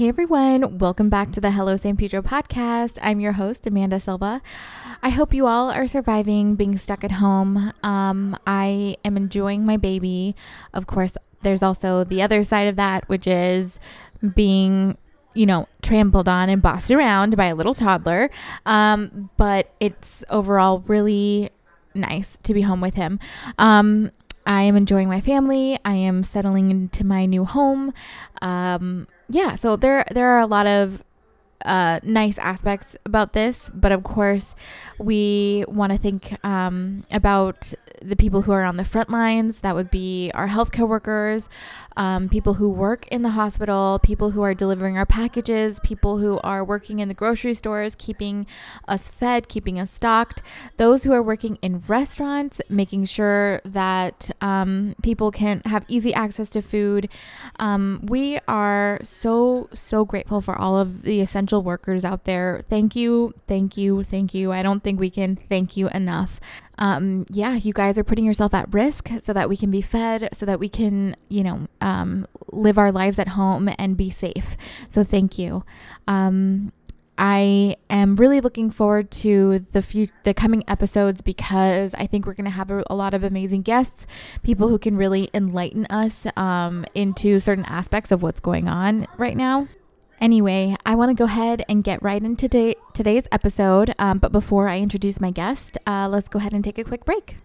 Hey everyone, welcome back to the Hello San Pedro podcast. I'm your host, Amanda Silva. I hope you all are surviving being stuck at home. Um, I am enjoying my baby. Of course, there's also the other side of that, which is being you know, trampled on and bossed around by a little toddler. Um, but it's overall really nice to be home with him. Um, I am enjoying my family. I am settling into my new home. Um, yeah, so there there are a lot of uh, nice aspects about this, but of course, we want to think um, about the people who are on the front lines. That would be our healthcare workers, um, people who work in the hospital, people who are delivering our packages, people who are working in the grocery stores, keeping us fed, keeping us stocked, those who are working in restaurants, making sure that um, people can have easy access to food. Um, we are so, so grateful for all of the essential workers out there. Thank you, thank you, thank you. I don't think we can thank you enough um, yeah, you guys are putting yourself at risk so that we can be fed, so that we can, you know, um, live our lives at home and be safe. So thank you. Um, I am really looking forward to the few the coming episodes because I think we're going to have a, a, lot of amazing guests, people who can really enlighten us um, into certain aspects of what's going on right now. Anyway, I want to go ahead and get right into today, today's episode. Um, but before I introduce my guest, uh, let's go ahead and take a quick break.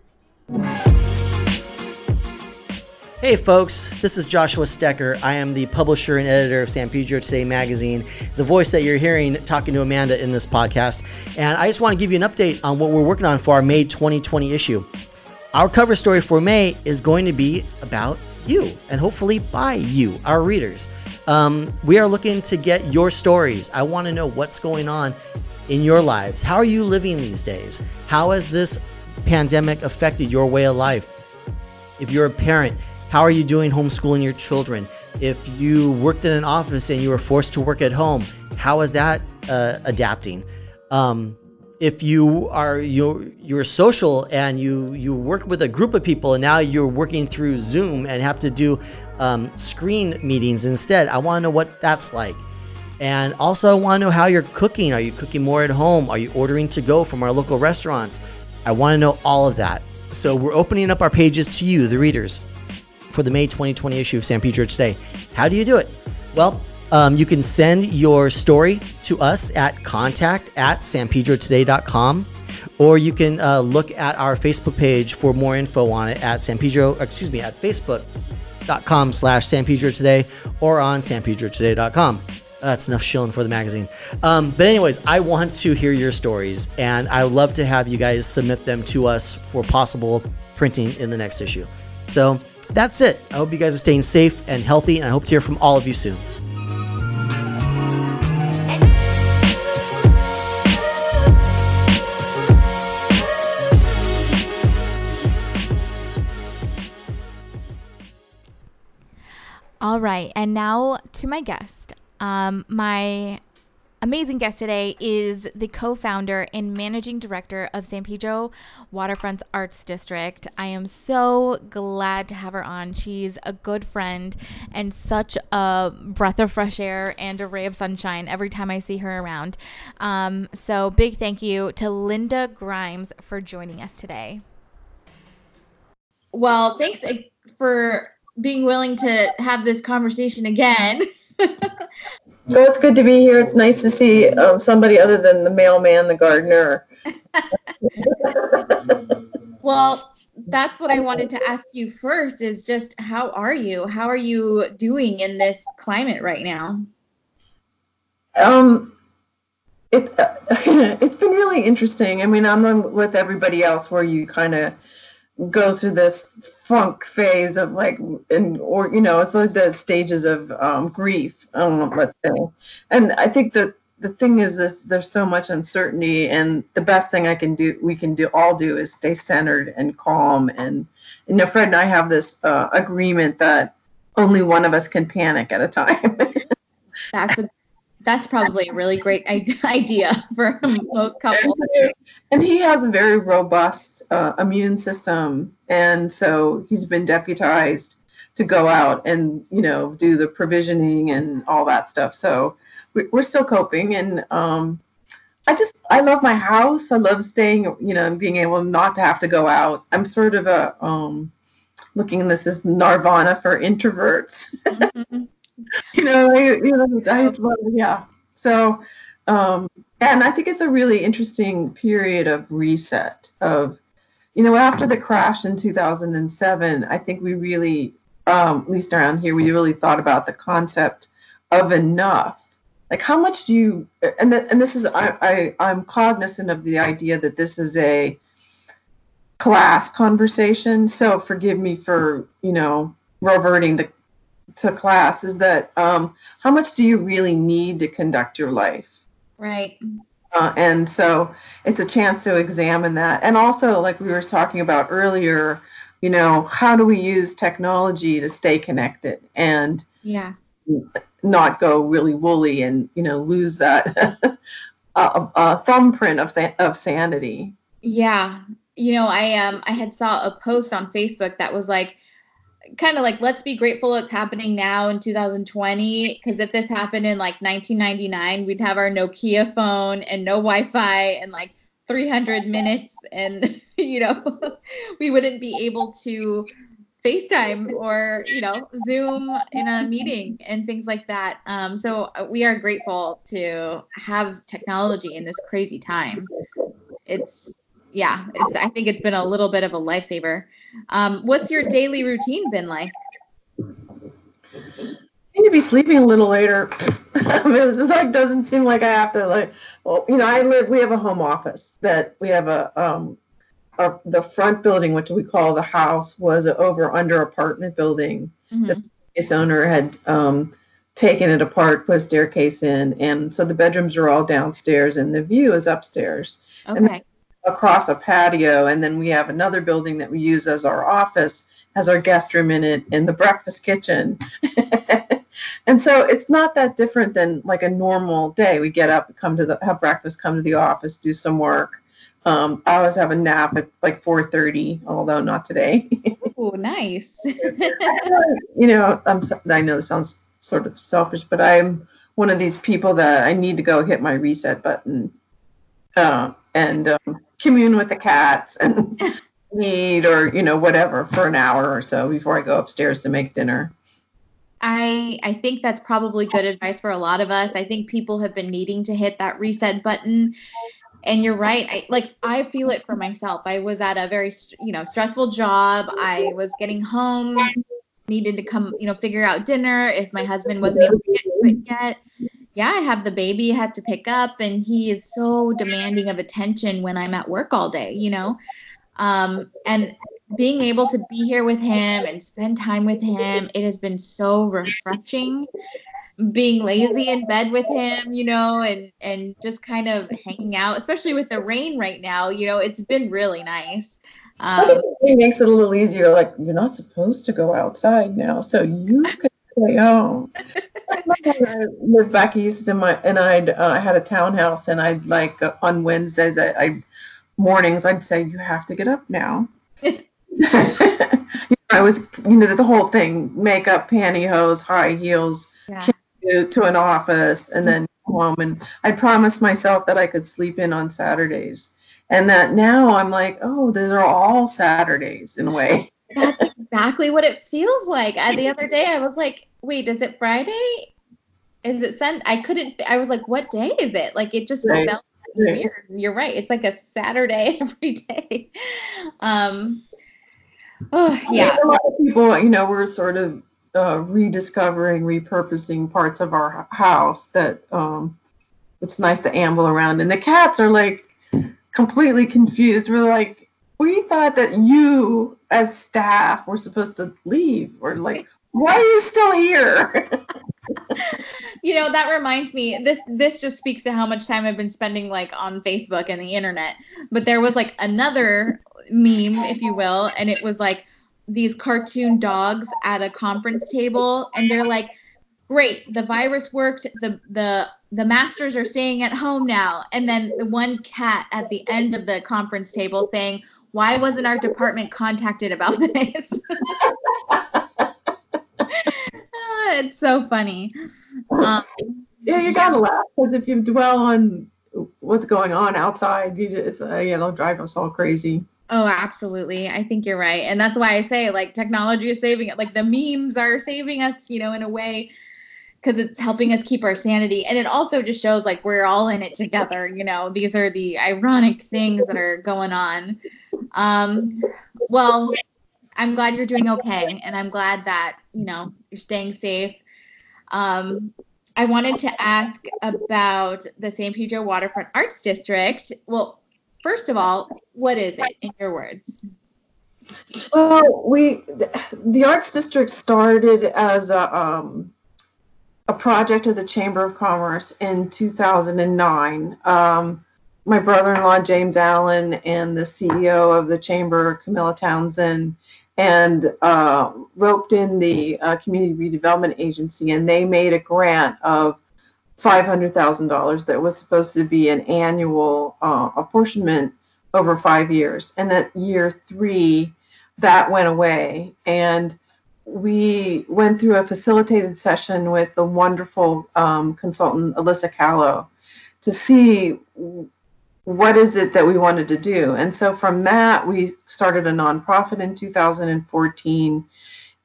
Hey folks, this is Joshua Stecker. I am the publisher and editor of San Pedro Today magazine, the voice that you're hearing talking to Amanda in this podcast. And I just want to give you an update on what we're working on for our May 2020 issue. Our cover story for May is going to be about you and hopefully by you, our readers. Um, we are looking to get your stories. I want to know what's going on in your lives. How are you living these days? How has this pandemic affected your way of life? If you're a parent, how are you doing homeschooling your children? If you worked in an office and you were forced to work at home, how is that uh, adapting? Um, if you are you're you're social and you you work with a group of people and now you're working through Zoom and have to do um, screen meetings instead, I want to know what that's like. And also, I want to know how you're cooking. Are you cooking more at home? Are you ordering to go from our local restaurants? I want to know all of that. So, we're opening up our pages to you, the readers, for the May 2020 issue of San Pedro Today. How do you do it? Well, um, you can send your story to us at contact at sanpedrotoday.com or you can uh, look at our Facebook page for more info on it at San Pedro, excuse me, at facebook.com slash San Today or on sanpedrotoday.com. That's enough shilling for the magazine. Um, but, anyways, I want to hear your stories and I would love to have you guys submit them to us for possible printing in the next issue. So, that's it. I hope you guys are staying safe and healthy, and I hope to hear from all of you soon. All right. And now to my guest. Um, my amazing guest today is the co founder and managing director of San Pedro Waterfront Arts District. I am so glad to have her on. She's a good friend and such a breath of fresh air and a ray of sunshine every time I see her around. Um, so, big thank you to Linda Grimes for joining us today. Well, thanks uh, for being willing to have this conversation again. well, it's good to be here. It's nice to see um, somebody other than the mailman, the gardener. well, that's what I wanted to ask you first is just how are you? How are you doing in this climate right now? Um, it, uh, it's been really interesting. I mean, I'm with everybody else where you kind of go through this funk phase of like and or you know it's like the stages of um, grief um, let's say. And i think that the thing is this there's so much uncertainty and the best thing i can do we can do all do is stay centered and calm. And you know fred and i have this uh, agreement that only one of us can panic at a time. That's a that's probably a really great idea for most couples. and he has a very robust uh, immune system. And so he's been deputized to go out and you know do the provisioning and all that stuff. So we- we're still coping. And um, i just i love my house. I love staying you know being able not to have to go out. I'm sort of a um, looking this is nirvana for introverts. You know, I, you know, I yeah. So, um, and I think it's a really interesting period of reset of, you know, after the crash in 2007, I think we really, um, at least around here, we really thought about the concept of enough. Like, how much do you, and, th- and this is, I, I, I'm cognizant of the idea that this is a class conversation. So forgive me for, you know, reverting to to class is that um, how much do you really need to conduct your life Right. Uh, and so it's a chance to examine that and also like we were talking about earlier you know how do we use technology to stay connected and Yeah. not go really woolly and you know lose that uh, uh, thumbprint of, th- of sanity Yeah. You know, I um I had saw a post on Facebook that was like kind of like let's be grateful it's happening now in 2020 because if this happened in like 1999 we'd have our Nokia phone and no Wi-Fi and like 300 minutes and you know we wouldn't be able to FaceTime or you know Zoom in a meeting and things like that. Um, so uh, we are grateful to have technology in this crazy time. It's yeah, it's I think it's been a little bit of a lifesaver. Um, what's your daily routine been like? I need to be sleeping a little later. I mean, it's like doesn't seem like I have to like. Well, you know, I live. We have a home office that we have a um, our, the front building, which we call the house, was a over under apartment building. Mhm. Its owner had um, taken it apart, put a staircase in, and so the bedrooms are all downstairs, and the view is upstairs Okay. Across a patio. And then we have another building that we use as our office, has our guest room in it, and the breakfast kitchen. and so it's not that different than like a normal day. We get up, come to the have breakfast, come to the office, do some work. Um, I always have a nap at like 4:30, although not today. Oh, nice. you know, I'm, I know this sounds sort of selfish, but I'm one of these people that I need to go hit my reset button uh, and um, commune with the cats and eat or you know whatever for an hour or so before I go upstairs to make dinner. I I think that's probably good advice for a lot of us. I think people have been needing to hit that reset button. And you're right. I like I feel it for myself. I was at a very you know stressful job. I was getting home, needed to come you know figure out dinner. If my husband wasn't able to get to it yet, yeah, I have the baby I had to pick up, and he is so demanding of attention when I'm at work all day. You know, um, and being able to be here with him and spend time with him, it has been so refreshing. Being lazy in bed with him, you know, and and just kind of hanging out, especially with the rain right now, you know, it's been really nice. Um, it makes it a little easier. Like you're not supposed to go outside now, so you can stay home. I lived back east, and my and I'd uh, I had a townhouse, and I'd like uh, on Wednesdays, I, I mornings, I'd say you have to get up now. You know, I was, you know, the whole thing: makeup, pantyhose, high heels, yeah. to, to an office, and then home. And I promised myself that I could sleep in on Saturdays, and that now I'm like, oh, these are all Saturdays in a way. That's exactly what it feels like. The other day, I was like, "Wait, is it Friday? Is it Sunday?" I couldn't. I was like, "What day is it?" Like it just Right. felt Right. weird. You're right. It's like a Saturday every day. Um. Oh yeah. a lot of people, you know, we're sort of uh, rediscovering, repurposing parts of our house that um, it's nice to amble around. And the cats are like completely confused. We're like, we thought that you, as staff, were supposed to leave. We're like, why are you still here? you know that reminds me this this just speaks to how much time i've been spending like on facebook and the internet but there was like another meme if you will and it was like these cartoon dogs at a conference table and they're like great the virus worked the the the masters are staying at home now and then one cat at the end of the conference table saying why wasn't our department contacted about this it's so funny um, yeah you gotta laugh because if you dwell on what's going on outside you just uh, you know drive us all crazy Oh, absolutely. I think you're right. And that's why I say like technology is saving it. Like the memes are saving us, you know, in a way because it's helping us keep our sanity. And it also just shows like we're all in it together. You know, these are the ironic things that are going on. Um, well, I'm glad you're doing okay. And I'm glad that, you know, you're staying safe. Um, I wanted to ask about the San Pedro Waterfront Arts District. Well, first of all, what is it in your words? Well, we the Arts District started as a um, a project of the Chamber of Commerce in 2009. Um, my brother-in-law James Allen and the CEO of the Chamber, Camilla Townsend, and uh, roped in the uh, Community Redevelopment Agency, and they made a grant of $500,000 that was supposed to be an annual uh, apportionment over five years. And that year three, that went away. And we went through a facilitated session with the wonderful um, consultant, Alyssa Callow, to see what is it that we wanted to do. And so from that, we started a nonprofit in 2014.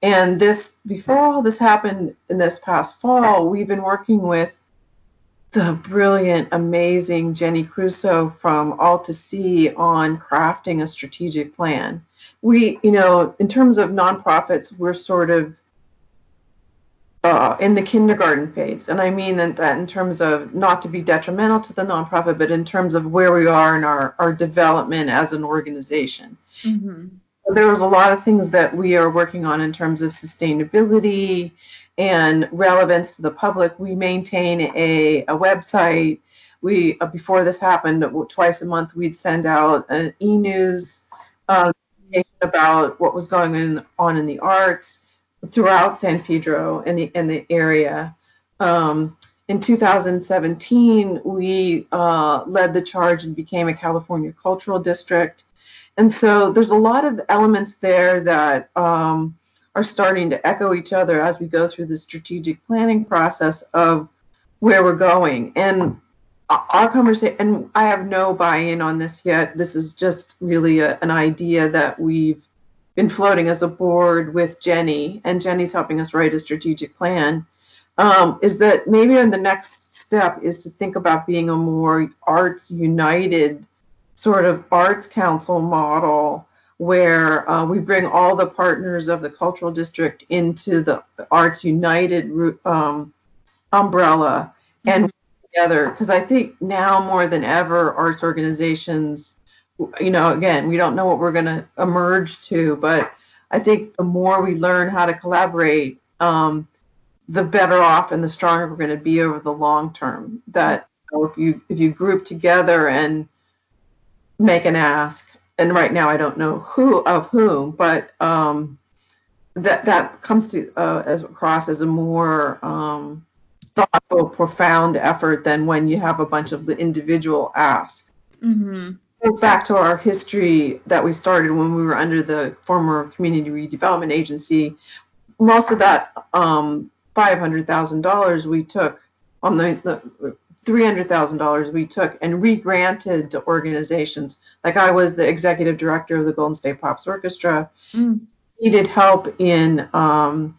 And this, before all this happened in this past fall, we've been working with the brilliant, amazing Jenny Crusoe from All to See on crafting a strategic plan. We, you know, in terms of nonprofits, we're sort of uh, in the kindergarten phase. And I mean that, that in terms of not to be detrimental to the nonprofit, but in terms of where we are in our, our development as an organization. Mm-hmm. There was a lot of things that we are working on in terms of sustainability and relevance to the public. We maintain a, a website. We uh, before this happened, twice a month we'd send out an e-news uh, about what was going on in the arts throughout San Pedro and the in the area. Um, in 2017, we uh, led the charge and became a California Cultural District. And so there's a lot of elements there that um, are starting to echo each other as we go through the strategic planning process of where we're going. And our conversation, and I have no buy-in on this yet. This is just really a, an idea that we've been floating as a board with Jenny, and Jenny's helping us write a strategic plan. Um, is that maybe on the next step is to think about being a more arts united sort of arts council model where uh, we bring all the partners of the cultural district into the Arts United um, umbrella and. Together. Because I think now more than ever, arts organizations, you know, again, we don't know what we're going to emerge to, but I think the more we learn how to collaborate, um, the better off and the stronger we're going to be over the long term. That you know, if you if you group together and make an ask and right now I don't know who of whom, but um, that that comes to uh, as across as a more um, thoughtful, profound effort than when you have a bunch of the individual asks. Mm-hmm. Back to our history that we started when we were under the former Community Redevelopment Agency, most of that um, five hundred thousand dollars we took on the, the $300,000 we took and re-granted to organizations. Like I was the executive director of the Golden State Pops Orchestra. Mm. Needed help in um,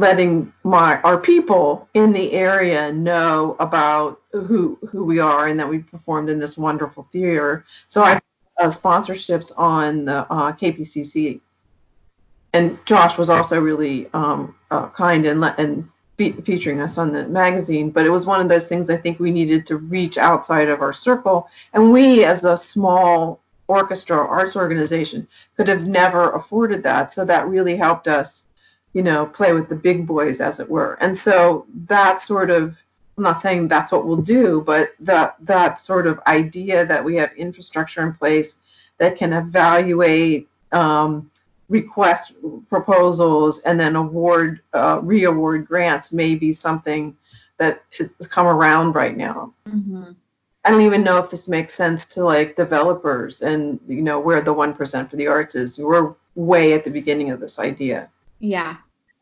letting my our people in the area know about who who we are and that we performed in this wonderful theater. So I uh, sponsorships on the uh, KPCC, and Josh was also really um, uh, kind and and fe- featuring us on the magazine, but it was one of those things I think we needed to reach outside of our circle. And we, as a small orchestra arts organization could have never afforded that. So that really helped us, you know, play with the big boys, as it were. And so that sort of, I'm not saying that's what we'll do, but that that sort of idea that we have infrastructure in place that can evaluate um, request proposals and then award uh, re-award grants may be something that has come around right now. Mm-hmm. I don't even know if this makes sense to like developers and you know where the one percent for the arts is. We're way at the beginning of this idea. Yeah.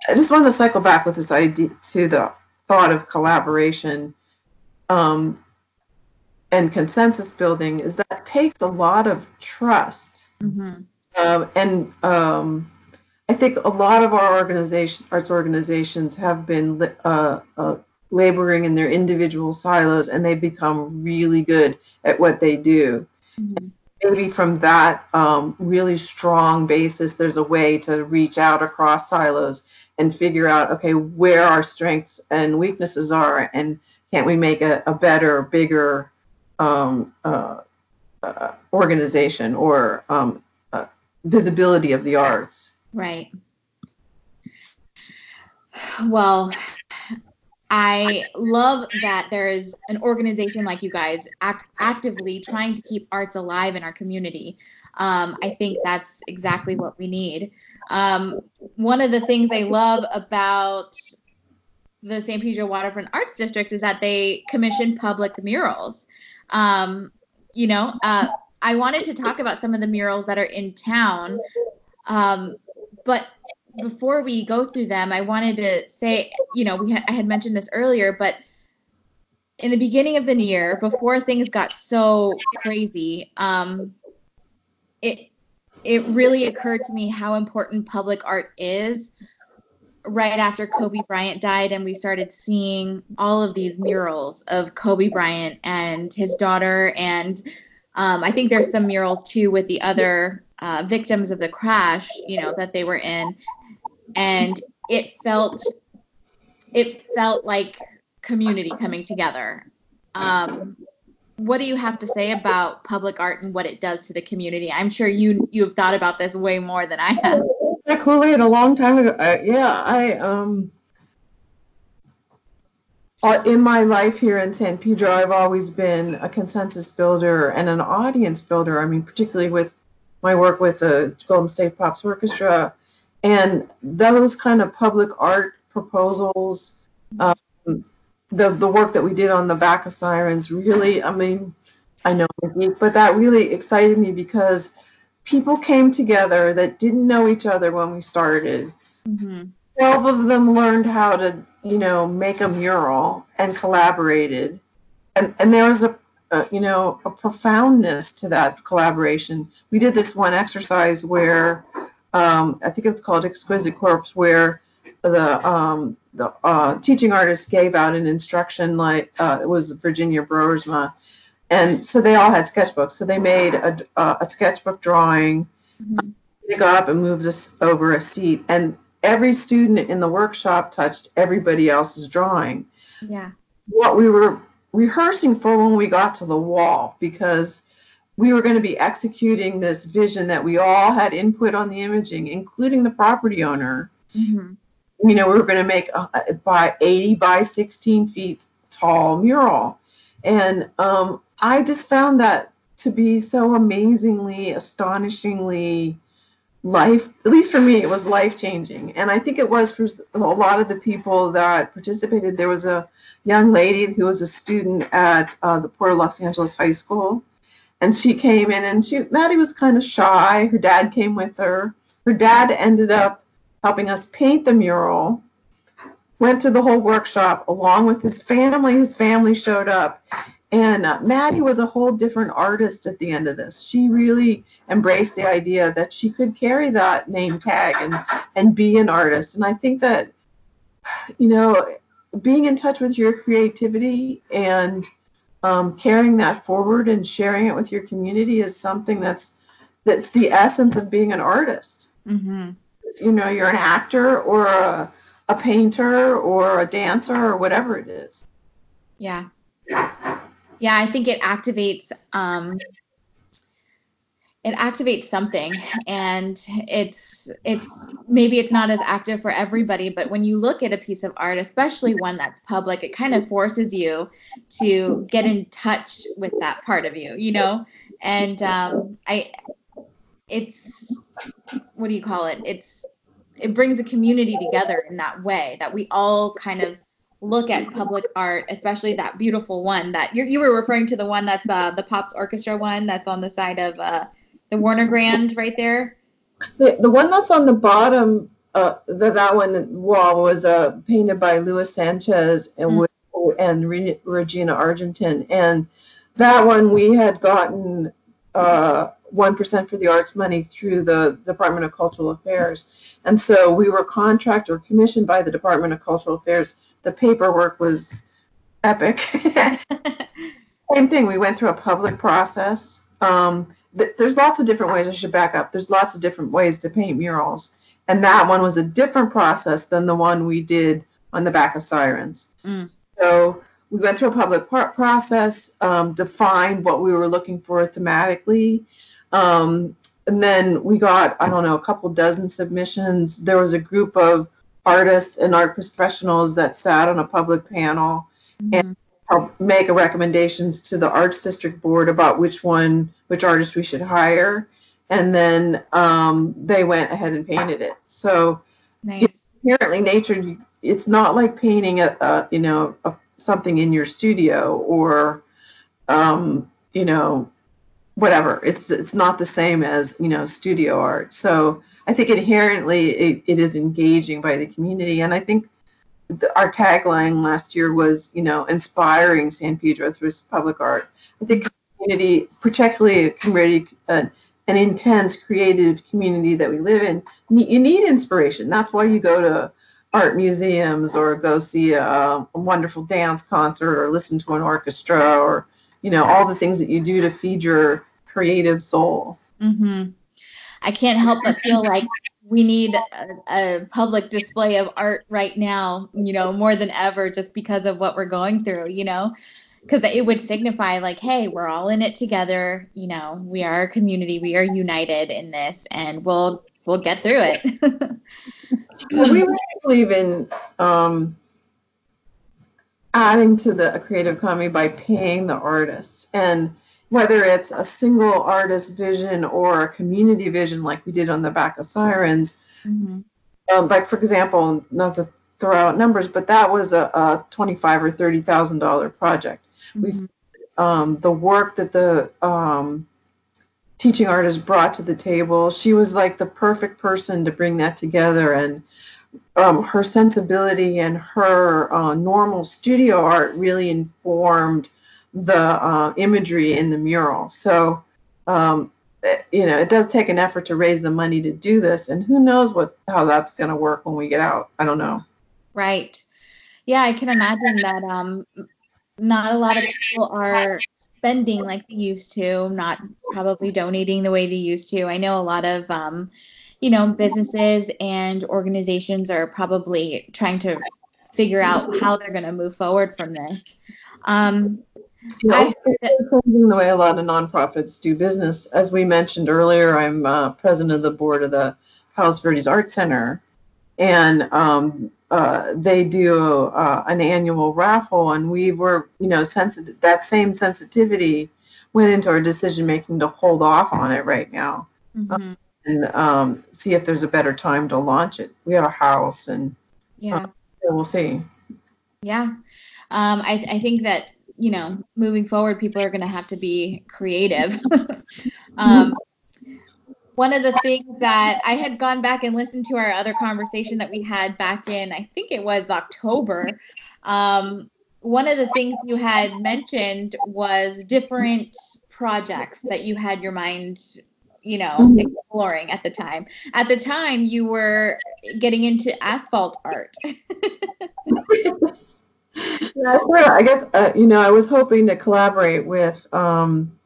I just want to cycle back with this idea to the thought of collaboration um, and consensus building is that takes a lot of trust. Mm-hmm. Um, and um, I think a lot of our organization, arts organizations have been uh, uh, laboring in their individual silos and they become really good at what they do. Mm-hmm. Maybe from that um, really strong basis, there's a way to reach out across silos and figure out, okay, where our strengths and weaknesses are, and can't we make a, a better, bigger um, uh, uh, organization or um, uh, visibility of the arts? Right. Well, I love that there is an organization like you guys act- actively trying to keep arts alive in our community. Um, I think that's exactly what we need. Um, one of the things I love about the San Pedro Waterfront Arts District is that they commission public murals. Um, you know, uh, I wanted to talk about some of the murals that are in town, um, but before we go through them, I wanted to say, you know, we ha- I had mentioned this earlier, but in the beginning of the year, before things got so crazy, um, it it really occurred to me how important public art is. Right after Kobe Bryant died, and we started seeing all of these murals of Kobe Bryant and his daughter, and um, I think there's some murals too with the other uh, victims of the crash, you know, that they were in and it felt it felt like community coming together. Um, what do you have to say about public art and what it does to the community? I'm sure you you have thought about this way more than I have. Yeah, Kool-Aid a long time ago. Uh, yeah, I um uh, in my life here in San Pedro, I've always been a consensus builder and an audience builder. I mean, particularly with my work with the Golden State Pops Orchestra, and those kind of public art proposals, um, the the work that we did on the back of sirens, really, I mean, I know but that really excited me because people came together that didn't know each other when we started. Mm-hmm. Twelve of them learned how to, you know, make a mural and collaborated, and and there was a, a you know a profoundness to that collaboration. We did this one exercise where um, I think it's called Exquisite Corpse, where the um, the uh, teaching artist gave out an instruction like uh, it was Virginia Broersma, and so they all had sketchbooks. So they made a, uh, a sketchbook drawing. Mm-hmm. They got up and moved us over a seat, and every student in the workshop touched everybody else's drawing. Yeah. What we were rehearsing for when we got to the wall, because we were going to be executing this vision that we all had input on the imaging, including the property owner. Mm-hmm. You know, we were going to make a, by 80 by 16 feet tall mural. And um, I just found that to be so amazingly, astonishingly life, at least for me, it was life changing. And I think it was for a lot of the people that participated. There was a young lady who was a student at uh, the Port of Los Angeles High School and she came in and she Maddie was kind of shy. Her dad came with her. Her dad ended up helping us paint the mural. Went through the whole workshop along with his family. His family showed up, and uh, Maddie was a whole different artist at the end of this. She really embraced the idea that she could carry that name tag and and be an artist. And I think that, you know, being in touch with your creativity and um, carrying that forward and sharing it with your community is something that's that's the essence of being an artist. Mm-hmm. You know, you're an actor or a, a painter or a dancer or whatever it is. Yeah. Yeah, I think it activates um, it activates something. And it's it's maybe it's not as active for everybody but when you look at a piece of art especially one that's public it kind of forces you to get in touch with that part of you you know? And um, i it's what do you call it? It's it brings a community together in that way that we all kind of look at public art, especially that beautiful one that you you were referring to the one that's uh, the Pops Orchestra one that's on the side of uh, the Warner Grand right there. The, the one that's on the bottom, uh, the, that one wall was uh, painted by Luis Sanchez and mm. and Re, Regina Argentin, and that one we had gotten uh, one percent for the arts money through the Department of Cultural Affairs, and so we were contracted or commissioned by the Department of Cultural Affairs. The paperwork was epic. Same thing. We went through a public process. Um, there's lots of different ways. I should back up. There's lots of different ways to paint murals, and that one was a different process than the one we did on the back of sirens. Mm. So we went through a public process, um, defined what we were looking for thematically, um, and then we got I don't know a couple dozen submissions. There was a group of artists and art professionals that sat on a public panel mm-hmm. and make recommendations to the arts district board about which one which artist we should hire and then um, they went ahead and painted it so nice. apparently nature it's not like painting a, a you know a, something in your studio or um, you know whatever it's it's not the same as you know studio art so i think inherently it, it is engaging by the community and i think our tagline last year was, you know, inspiring San Pedro through public art. I think community, particularly a community, uh, an intense creative community that we live in, you need inspiration. That's why you go to art museums or go see a, a wonderful dance concert or listen to an orchestra or, you know, all the things that you do to feed your creative soul. Mm-hmm. I can't help but feel like we need a, a, public display of art right now, you know, more than ever, just because of what we're going through, you know, because it would signify like, hey, we're all in it together. You know, we are a community, we are united in this, and we'll we'll get through it. well, we really believe in um, adding to the creative economy by paying the artists and whether it's a single artist vision or a community vision like we did on the back of sirens mm-hmm. um, like for example not to throw out numbers but that was a, a 25 or 30 thousand dollar project mm-hmm. we um, the work that the um, teaching artist brought to the table she was like the perfect person to bring that together and um, her sensibility and her uh, normal studio art really informed the uh, imagery in the mural. So, um, you know, it does take an effort to raise the money to do this, and who knows what how that's going to work when we get out. I don't know. Right. Yeah, I can imagine that. Um, not a lot of people are spending like they used to, not probably donating the way they used to. I know a lot of, um, you know, businesses and organizations are probably trying to figure out how they're going to move forward from this. Um, you know, the way a lot of nonprofits do business. As we mentioned earlier, I'm uh, president of the board of the Palos Verdes Art Center, and um, uh, they do uh, an annual raffle, and we were, you know, sensitive. That same sensitivity went into our decision making to hold off on it right now, mm-hmm. and um, see if there's a better time to launch it. We have a house, and yeah, so we'll see. Yeah, um, I, I think that you know, moving forward, people are going to have to be creative. um, one of the things that I had gone back and listened to our other conversation that we had back in, I think it was October. Um, one of the things you had mentioned was different projects that you had your mind you know mm-hmm. exploring at the time at the time you were getting into asphalt art yeah, I guess uh, you know I was hoping to collaborate with um,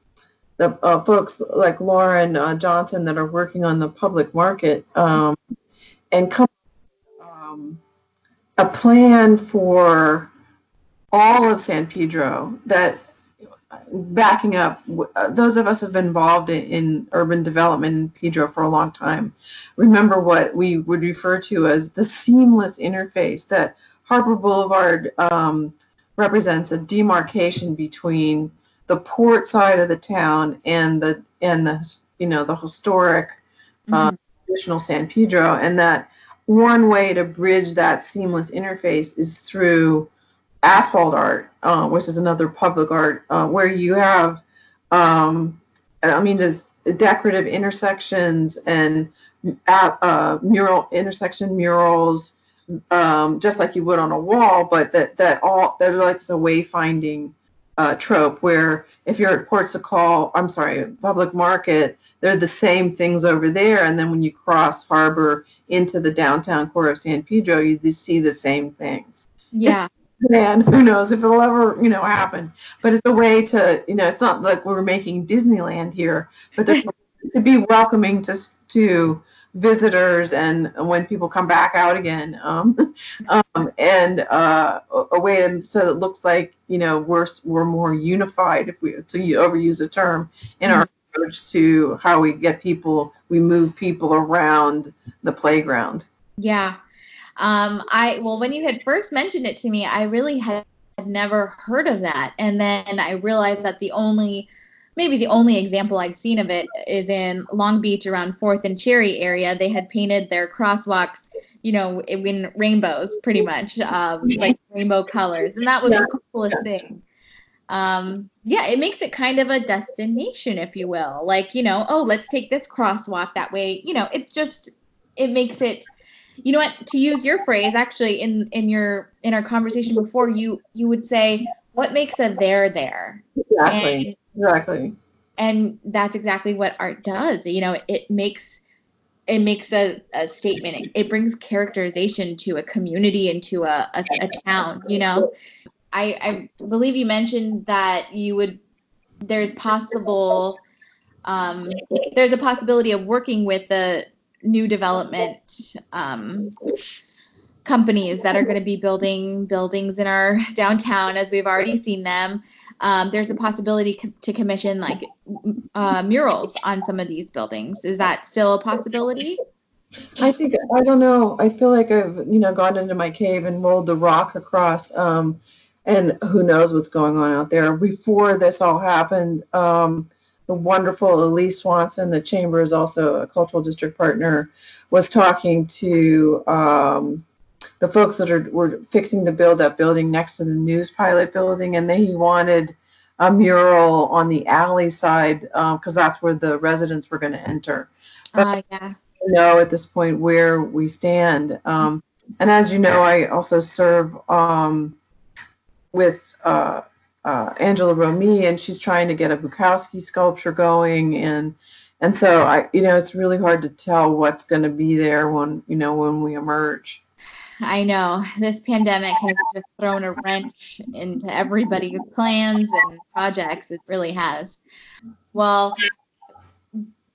the uh, folks like Lauren uh, Johnson that are working on the public market um, and come um, a plan for all of San Pedro that backing up, uh, those of us have been involved in, in, urban development in Pedro for a long time remember what we would refer to as the seamless interface that Harbor Boulevard um, represents a demarcation between the port side of the town and the and the you know the historic uh, mm-hmm. traditional San Pedro, and that one way to bridge that seamless interface is through asphalt art, uh, which is another public art, uh, where you have, um, I mean, there's decorative intersections and uh, uh, mural intersection murals, um, just like you would on a wall, but that that all they're like a wayfinding uh, trope where if you're at Ports of Call, I'm sorry, Public Market, they're the same things over there, and then when you cross Harbor into the downtown core of San Pedro, you see the same things. Yeah. and who knows if it'll ever, you know, happen. But it's a way to, you know, it's not like we're making Disneyland here, but there's to be welcoming to to visitors and when people come back out again um, um, and uh, a way so it looks like you know we're we're more unified if we to overuse a term in our mm-hmm. approach to how we get people we move people around the playground. Yeah. Um, I well, when you had first mentioned it to me, I really had never heard of that, and then I realized that the only maybe the only example I'd seen of it is in Long Beach around Fourth and Cherry area. They had painted their crosswalks, you know, in rainbows, pretty much, um, like rainbow colors, and that was yeah. the coolest thing. Um, yeah, it makes it kind of a destination, if you will. Like, you know, oh, let's take this crosswalk that way. You know, it's just it makes it you know what to use your phrase actually in in your in our conversation before you you would say what makes a there there exactly and, exactly. And that's exactly what art does. You know it makes it makes a, a statement. It, it brings characterization to a community and to a, a, a town you know? I, I believe you mentioned that you would there's possible um, there's a possibility of working with the new development um, companies that are going to be building buildings in our downtown as we've already seen them. Um, there's a possibility co- to commission like uh, murals on some of these buildings. Is that still a possibility? I think I don't know. I feel like I've you know gone into my cave and rolled the rock across, um, and who knows what's going on out there. Before this all happened, um, the wonderful Elise Swanson, the chamber is also a cultural district partner, was talking to um, the folks that are were fixing to build that building next to the news pilot building, and they wanted a mural on the alley side because um, that's where the residents were going to enter. But uh, yeah. know at this point where we stand. Um, and as you know, I also serve um, with uh, uh, Angela Romy, and she's trying to get a Bukowski sculpture going, and and so I, you know, it's really hard to tell what's going to be there when you know when we emerge. I know this pandemic has just thrown a wrench into everybody's plans and projects. It really has. Well,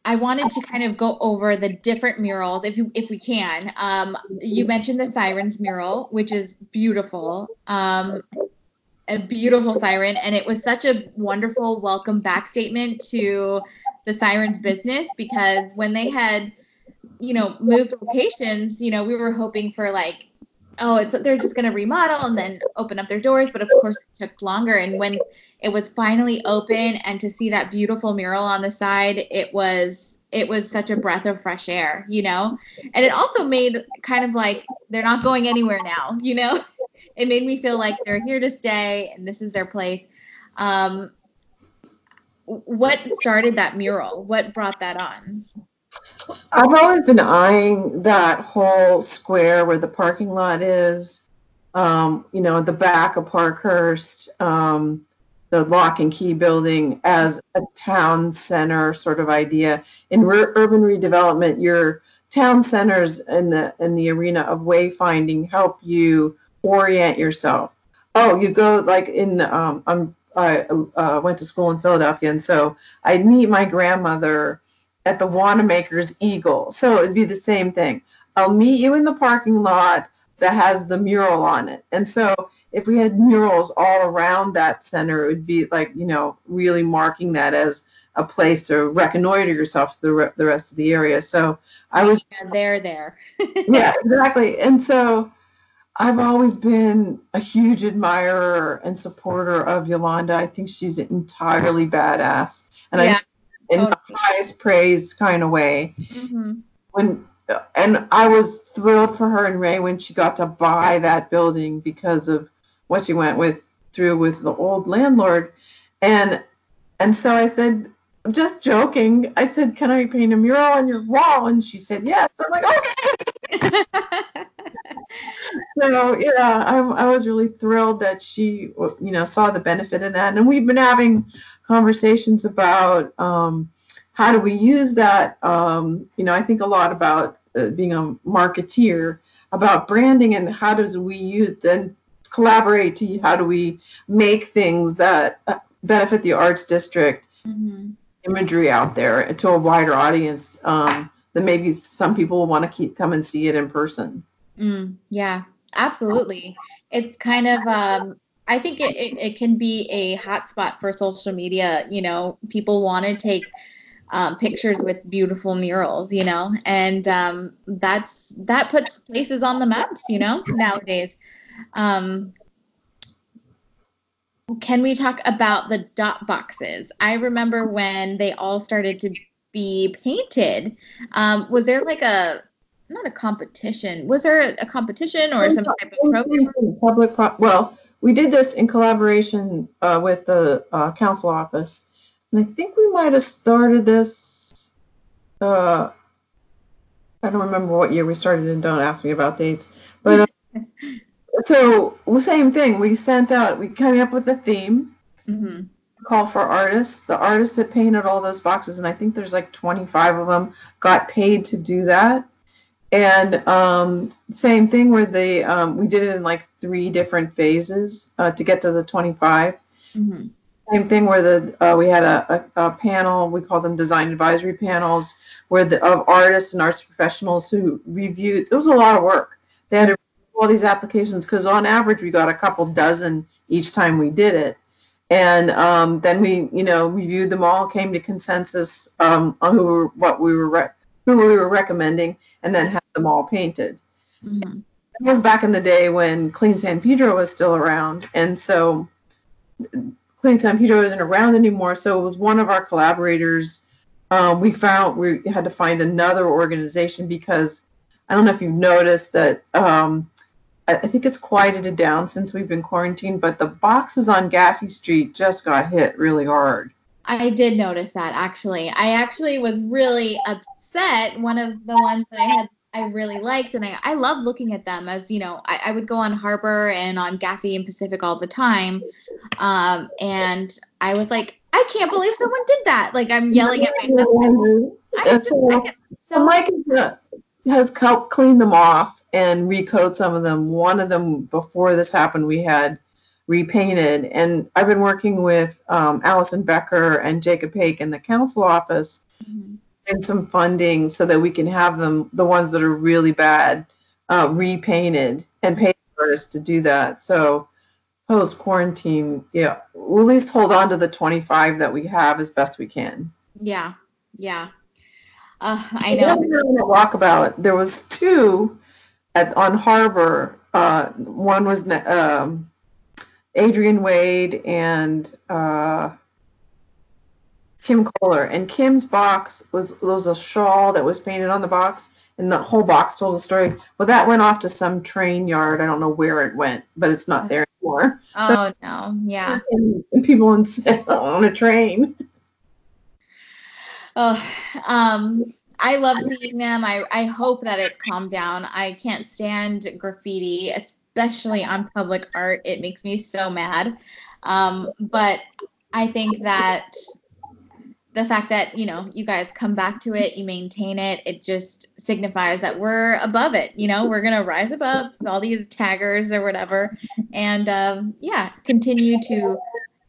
I wanted to kind of go over the different murals, if you if we can. Um, you mentioned the sirens mural, which is beautiful. Um, a beautiful siren and it was such a wonderful welcome back statement to the sirens business because when they had you know moved locations you know we were hoping for like oh it's they're just going to remodel and then open up their doors but of course it took longer and when it was finally open and to see that beautiful mural on the side it was it was such a breath of fresh air you know and it also made kind of like they're not going anywhere now you know it made me feel like they're here to stay and this is their place. Um, what started that mural? What brought that on? I've always been eyeing that whole square where the parking lot is. Um, you know, at the back of Parkhurst, um, the lock and key building as a town center sort of idea. In re- urban redevelopment, your town centers in the in the arena of wayfinding help you orient yourself. Oh, you go like in um, I'm I uh, went to school in Philadelphia, and so I'd meet my grandmother at the Wanamaker's Eagle. So it'd be the same thing. I'll meet you in the parking lot that has the mural on it, and so if we had murals all around that center, it would be like, you know, really marking that as a place to reconnoiter yourself the, re- the rest of the area. So I was yeah, there, there. yeah, exactly. And so I've always been a huge admirer and supporter of Yolanda. I think she's entirely badass, and Yeah, I in the totally. highest praise kind of way. hmm When and I was thrilled for her and Ray when she got to buy that building because of what she went with through with the old landlord, and and so I said. I'm just joking. I said, "Can I paint a mural on your wall?" And she said, "Yes." I'm like, "Okay." So yeah, I, I was really thrilled that she, you know, saw the benefit in that, and we've been having conversations about um, how do we use that. Um, you know, I think a lot about uh, being a marketeer, about branding, and how does we use then collaborate to how do we make things that uh, benefit the arts district hmm imagery out there to a wider audience um, that maybe some people want to keep come and see it in person. Mm, yeah, absolutely. It's kind of um I think it, it, it can be a hotspot for social media. You know, people want to take um, pictures with beautiful murals, you know, and um, that's that puts places on the maps, you know, nowadays. Um, can we talk about the dot boxes? I remember when they all started to be painted. Um, was there like a not a competition? Was there a competition or some type of program? Public, pro- well, we did this in collaboration uh, with the uh, council office, and I think we might have started this. Uh, I don't remember what year we started, and don't ask me about dates. But uh, so well, same thing. We sent out. We came up with a theme. hmm Call for artists. The artists that painted all those boxes, and I think there's like 25 of them, got paid to do that. And um, same thing where they um, we did it in like three different phases uh, to get to the 25. hmm Same thing where the uh, we had a, a, a panel we call them design advisory panels where the of artists and arts professionals who reviewed. It was a lot of work. They had to all these applications because on average we got a couple dozen each time we did it. And um, then we, you know, reviewed them all, came to consensus um, on who were, what we were re- who we were recommending, and then had them all painted. hmm It was back in the day when Clean San Pedro was still around, and so Clean San Pedro isn't around anymore. So it was one of our collaborators. Um, we found we had to find another organization because I don't know if you've noticed that. Um, I, think it's quieted down since we've been quarantined, but the boxes on Gaffey Street just got hit really hard. I did notice that actually. I actually was really upset. One of the ones that I had I really liked and I, I love looking at them as you know, I, I would go on Harbor and on Gaffey and Pacific all the time. Um, and I was like, I can't believe someone did that. Like I'm yelling at my husband. I just. I So so Mike uh, has helped clean them off and recode some of them. One of them before this happened, we had repainted, and I've been working with um, Allison Becker and Jacob Haik in the council office Mhm. and some funding so that we can have them, the ones that are really bad, uh, repainted and pay artists to do that. So post quarantine, yeah, we'll at least hold on to the 25 that we have as best we can. yeah, yeah. Uh, I know. A walkabout, there was two at, on Harbor. Uh, one was um, Adrian Wade and uh, Kim Kohler. And Kim's box was there was a shawl that was painted on the box, and the whole box told a story. Well, that went off to some train yard. I don't know where it went, but it's not there anymore. Oh no, yeah. And, and people in, on a train. Oh, um, I love seeing them. I, I hope that it's calmed down. I can't stand graffiti, especially on public art. It makes me so mad. Um, but I think that the fact that, you know, you guys come back to it, you maintain it, it just signifies that we're above it. You know, we're to rise above all these taggers or whatever. And um, yeah, continue to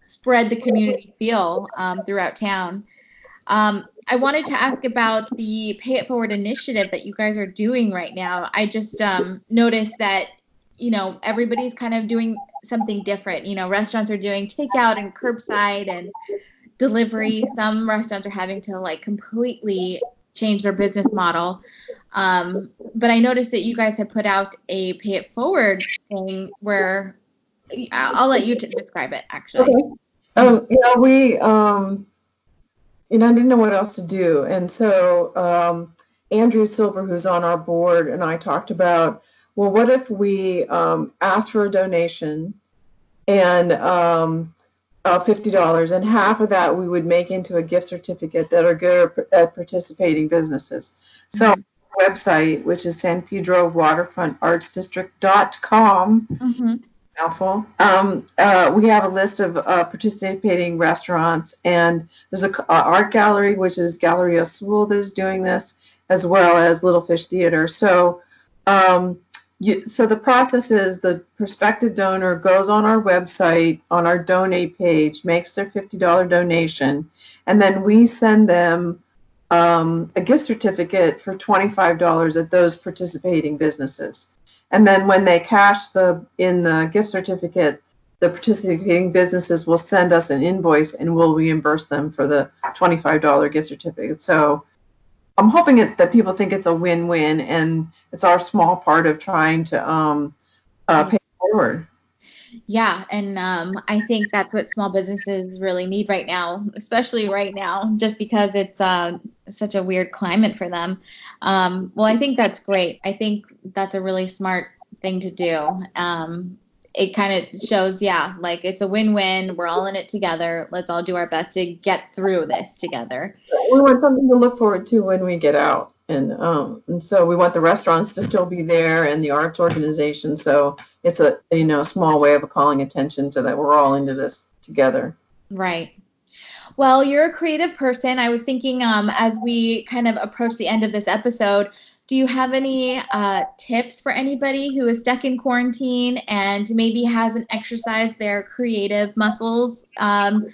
spread the community feel um, throughout town. Um, I wanted to ask about the Pay It Forward initiative that you guys are doing right now. I just um, noticed that, you know, everybody's kind of doing something different. You know, restaurants are doing takeout and curbside and delivery. Some restaurants are having to like completely change their business model. Um, but I noticed that you guys have put out a pay it forward thing where I'll, I'll let you t- describe it actually. Okay. Um, know, we, um, know, I didn't know what else to do. And so um, Andrew Silver, who's on our board, and I talked about, well, what if we um, ask for a donation and um, uh, $50 and half of that we would make into a gift certificate that are good at participating businesses. So website, which is San Pedro Waterfront Arts District.com, Mm-hmm. Mouthful. Um, uh, we have a list of uh, participating restaurants, and there's a c- uh, art gallery, which is Galleria Sewell, that is doing this, as well as Little Fish Theater. So, um, you, so the process is the prospective donor goes on our website on our donate page, makes their fifty dollar donation, and then we send them um, a gift certificate for twenty five dollars at those participating businesses. And then when they cash the in the gift certificate, the participating businesses will send us an invoice and we'll reimburse them for the $25 gift certificate. So I'm hoping it, that people think it's a win-win and it's our small part of trying to um, uh, pay forward. Yeah, and um, I think that's what small businesses really need right now, especially right now, just because it's uh, such a weird climate for them. Um, well, I think that's great. I think that's a really smart thing to do. Um, it kind of shows, yeah, like it's a win-win. We're all in it together. Let's all do our best to get through this together. We want something to look forward to when we get out. And um, and so we want the restaurants to still be there and the arts organization. So it's a you know a small way of calling attention to that we're all into this together. Right. Well, you're a creative person. I was thinking um, as we kind of approach the end of this episode, do you have any uh, tips for anybody who is stuck in quarantine and maybe hasn't exercised their creative muscles um,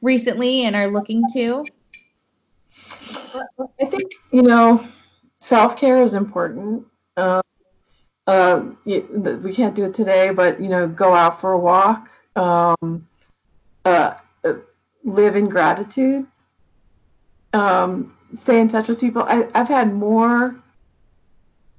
recently and are looking to? I think you know self care is important. Um, uh, we can't do it today, but you know, go out for a walk. Um, uh, uh, live in gratitude. Um, stay in touch with people. I, I've had more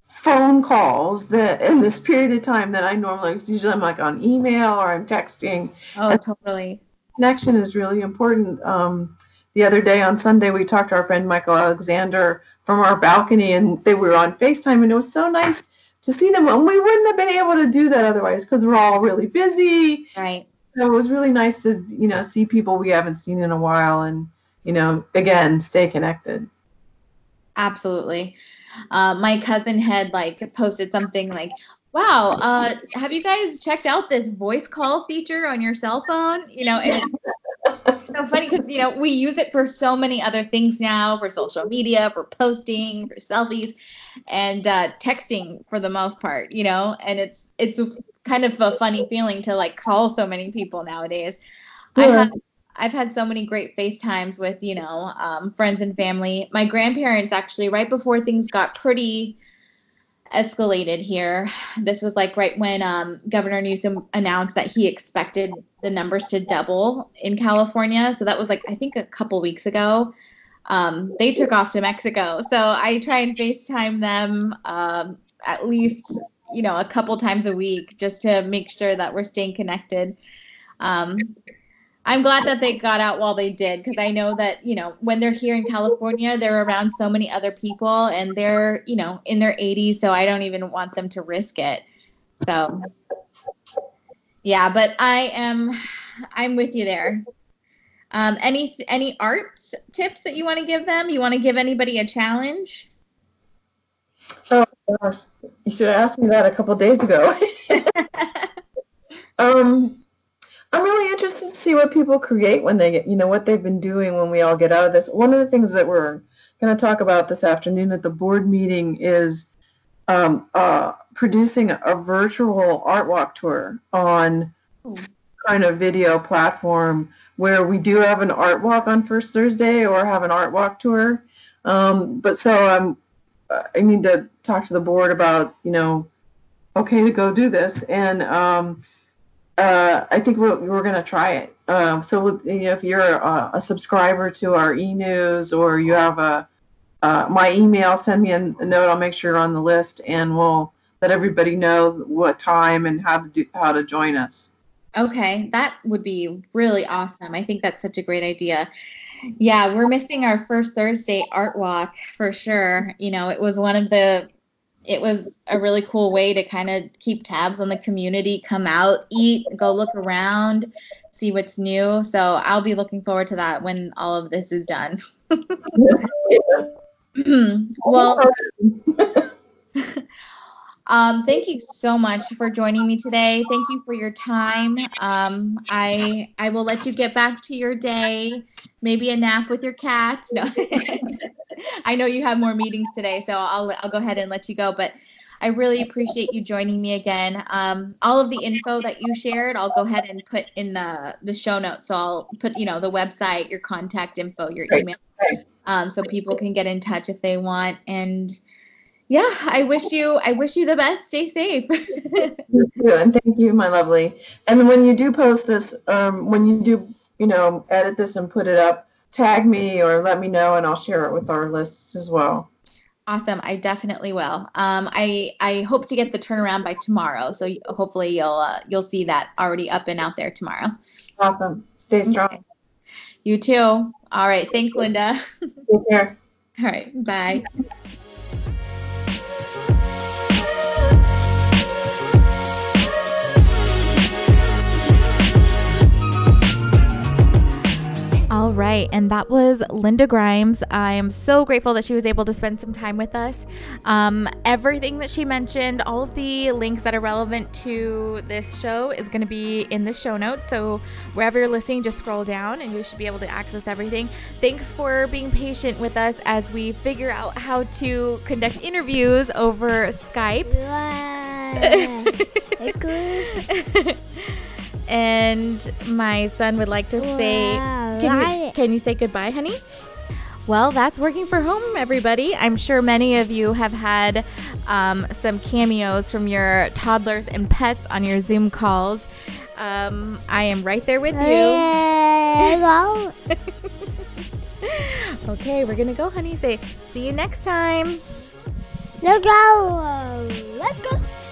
phone calls that in this period of time that I normally. Usually, I'm like on email or I'm texting Oh, totally. connection is really important. Um, the other day on Sunday, we talked to our friend Michael Alexander from our balcony, and they were on FaceTime, and it was so nice to see them. And we wouldn't have been able to do that otherwise because we're all really busy. Right. So it was really nice to, you know, see people we haven't seen in a while, and you know, again, stay connected. Absolutely. Uh, my cousin had like posted something like, "Wow, uh, have you guys checked out this voice call feature on your cell phone?" You know, and it's so funny because you know we use it for so many other things now, for social media, for posting, for selfies, and uh, texting for the most part. You know, and it's it's kind of a funny feeling to like call so many people nowadays. i have I've had so many great FaceTimes with, you know, um, friends and family. My grandparents actually, right before things got pretty escalated here, this was like right when um, Governor Newsom announced that he expected the numbers to double in California. So that was like, I think a couple weeks ago. Um, they took off to Mexico. So I try and FaceTime them um, at least, you know, a couple times a week just to make sure that we're staying connected. Um, I'm glad that they got out while they did because I know that, you know, when they're here in California, they're around so many other people and they're, you know, in their 80s. So I don't even want them to risk it. So, yeah, but I am, I'm with you there. Um, any any art tips that you want to give them? You want to give anybody a challenge? Oh gosh, you should have asked me that a couple days ago. um, I'm really interested to see what people create when they get, you know, what they've been doing when we all get out of this. One of the things that we're going to talk about this afternoon at the board meeting is um, uh, producing a virtual art walk tour on Ooh. kind of video platform where we do have an art walk on first Thursday or have an art walk tour. Um, but so I'm I need to talk to the board about, you know, okay to go do this. And um, uh, I think we're, we're going to try it. Um, so with, you know, if you're a, a subscriber to our e-news or you have a uh, my email, send me a, a note. I'll make sure you're on the list, and we'll let everybody know what time and how to do how to join us. Okay, that would be really awesome. I think that's such a great idea. Yeah, we're missing our first Thursday art walk for sure. You know, it was one of the it was a really cool way to kind of keep tabs on the community, come out, eat, go look around, see what's new. So I'll be looking forward to that when all of this is done. well, um, thank you so much for joining me today. Thank you for your time. Um, I I will let you get back to your day. Maybe a nap with your cats. No. I know you have more meetings today, so I'll I'll go ahead and let you go. But I really appreciate you joining me again. Um, all of the info that you shared, I'll go ahead and put in the the show notes. So I'll put you know the website, your contact info, your email, um, so people can get in touch if they want. And yeah, I wish you I wish you the best. Stay safe. you, and thank you, my lovely. And when you do post this, um, when you do you know edit this and put it up tag me or let me know and I'll share it with our lists as well. Awesome. I definitely will. Um, I I hope to get the turnaround by tomorrow, so hopefully you'll uh, you'll see that already up and out there tomorrow. Awesome. Stay strong. Okay. You too. All right. Thanks, Linda. Take care. All right. Bye. Right, and that was Linda Grimes. I am so grateful that she was able to spend some time with us. Um, everything that she mentioned, all of the links that are relevant to this show, is going to be in the show notes. So wherever you're listening, just scroll down and you should be able to access everything. Thanks for being patient with us as we figure out how to conduct interviews over Skype. and my son would like to say, can you, can you say goodbye, honey? Well, that's working for home, everybody. I'm sure many of you have had um, some cameos from your toddlers and pets on your Zoom calls. Um, I am right there with you. Hello. okay, we're gonna go, honey. Say, see you next time. Let's go. Let's go.